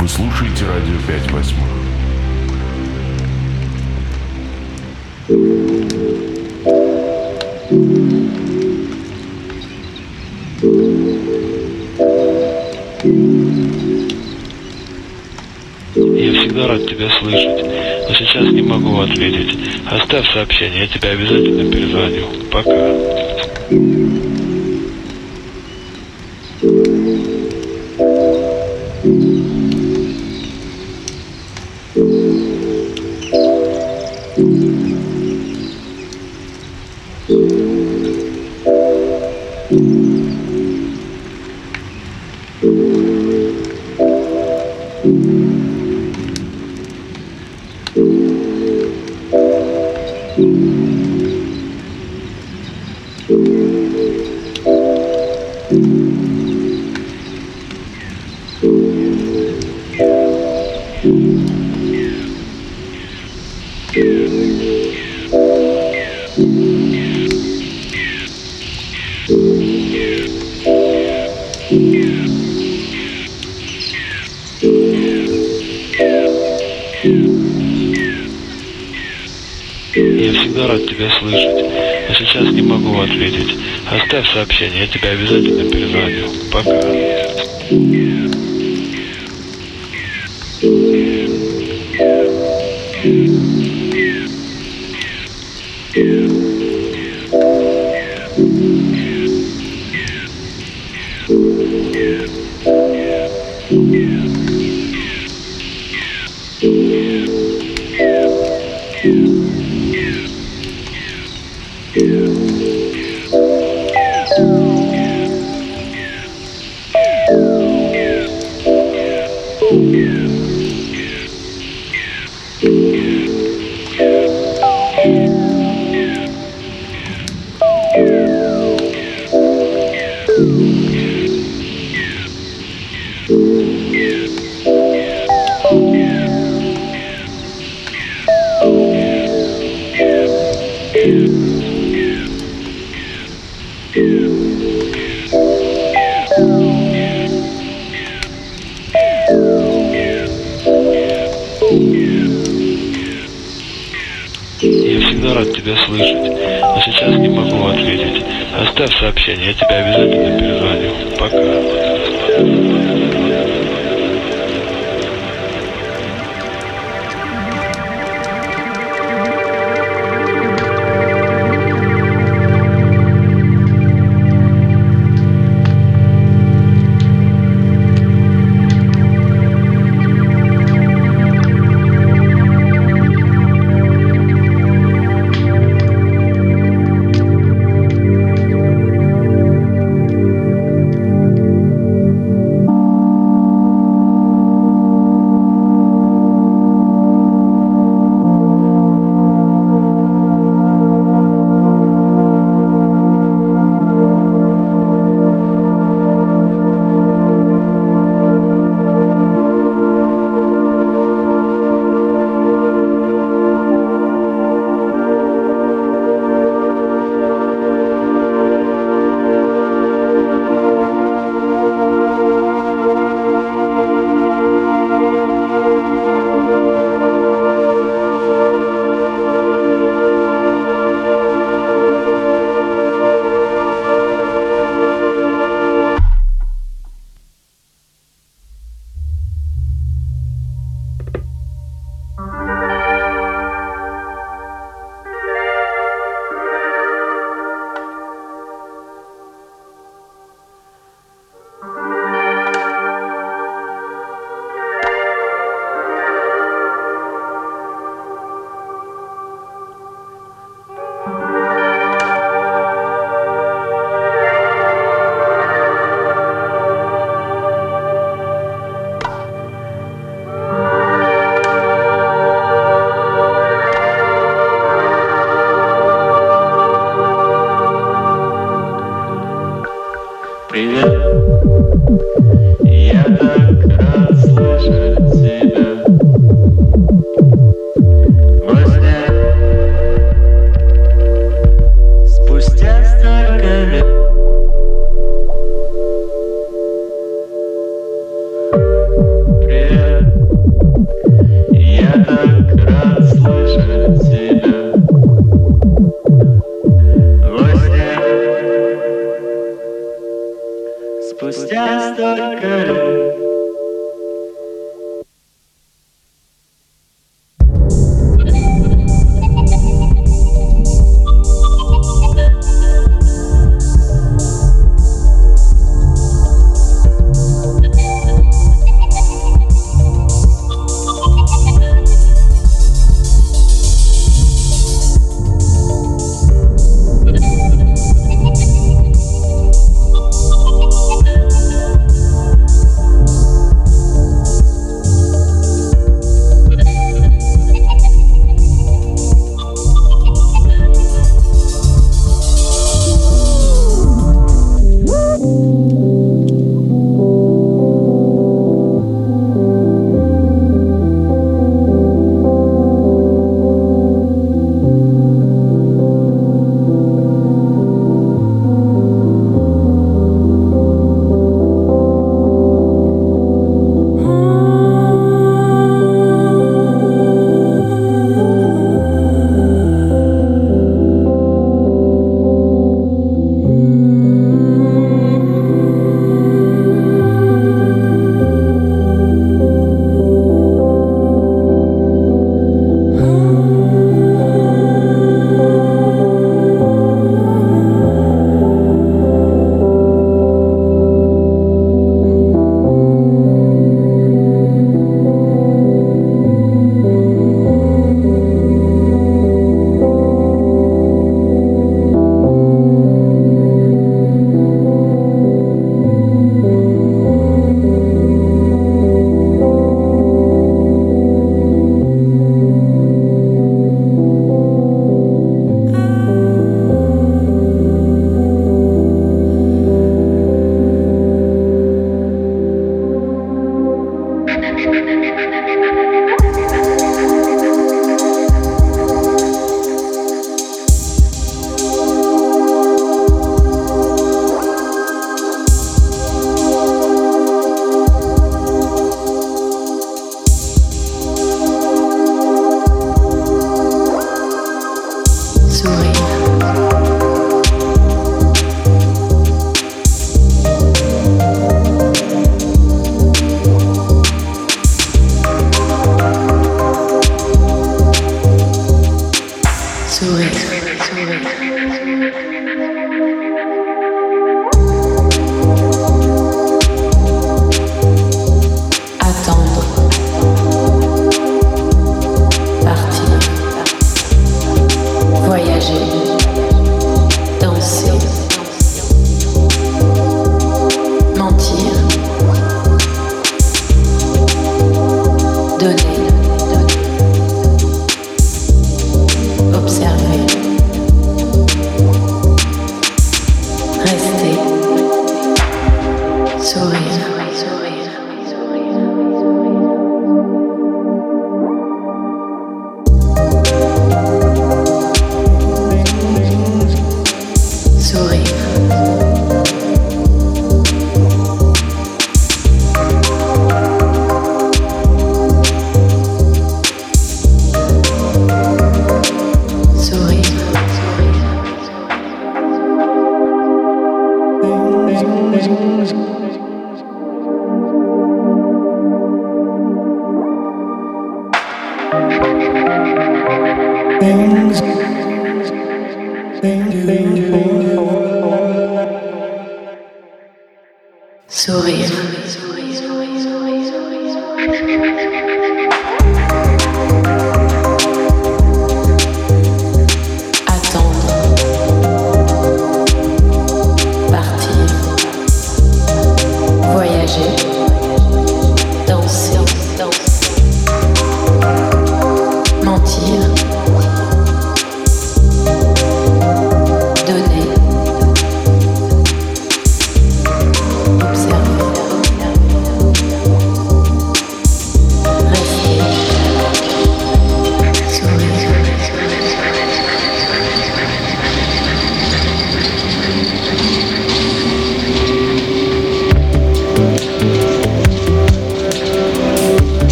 Вы слушаете радио 5 восьмых. Я всегда рад тебя слышать, но сейчас не могу ответить. Оставь сообщение, я тебе обязательно перезвоню. Пока. Я обязательно перезвоню. Пока. Я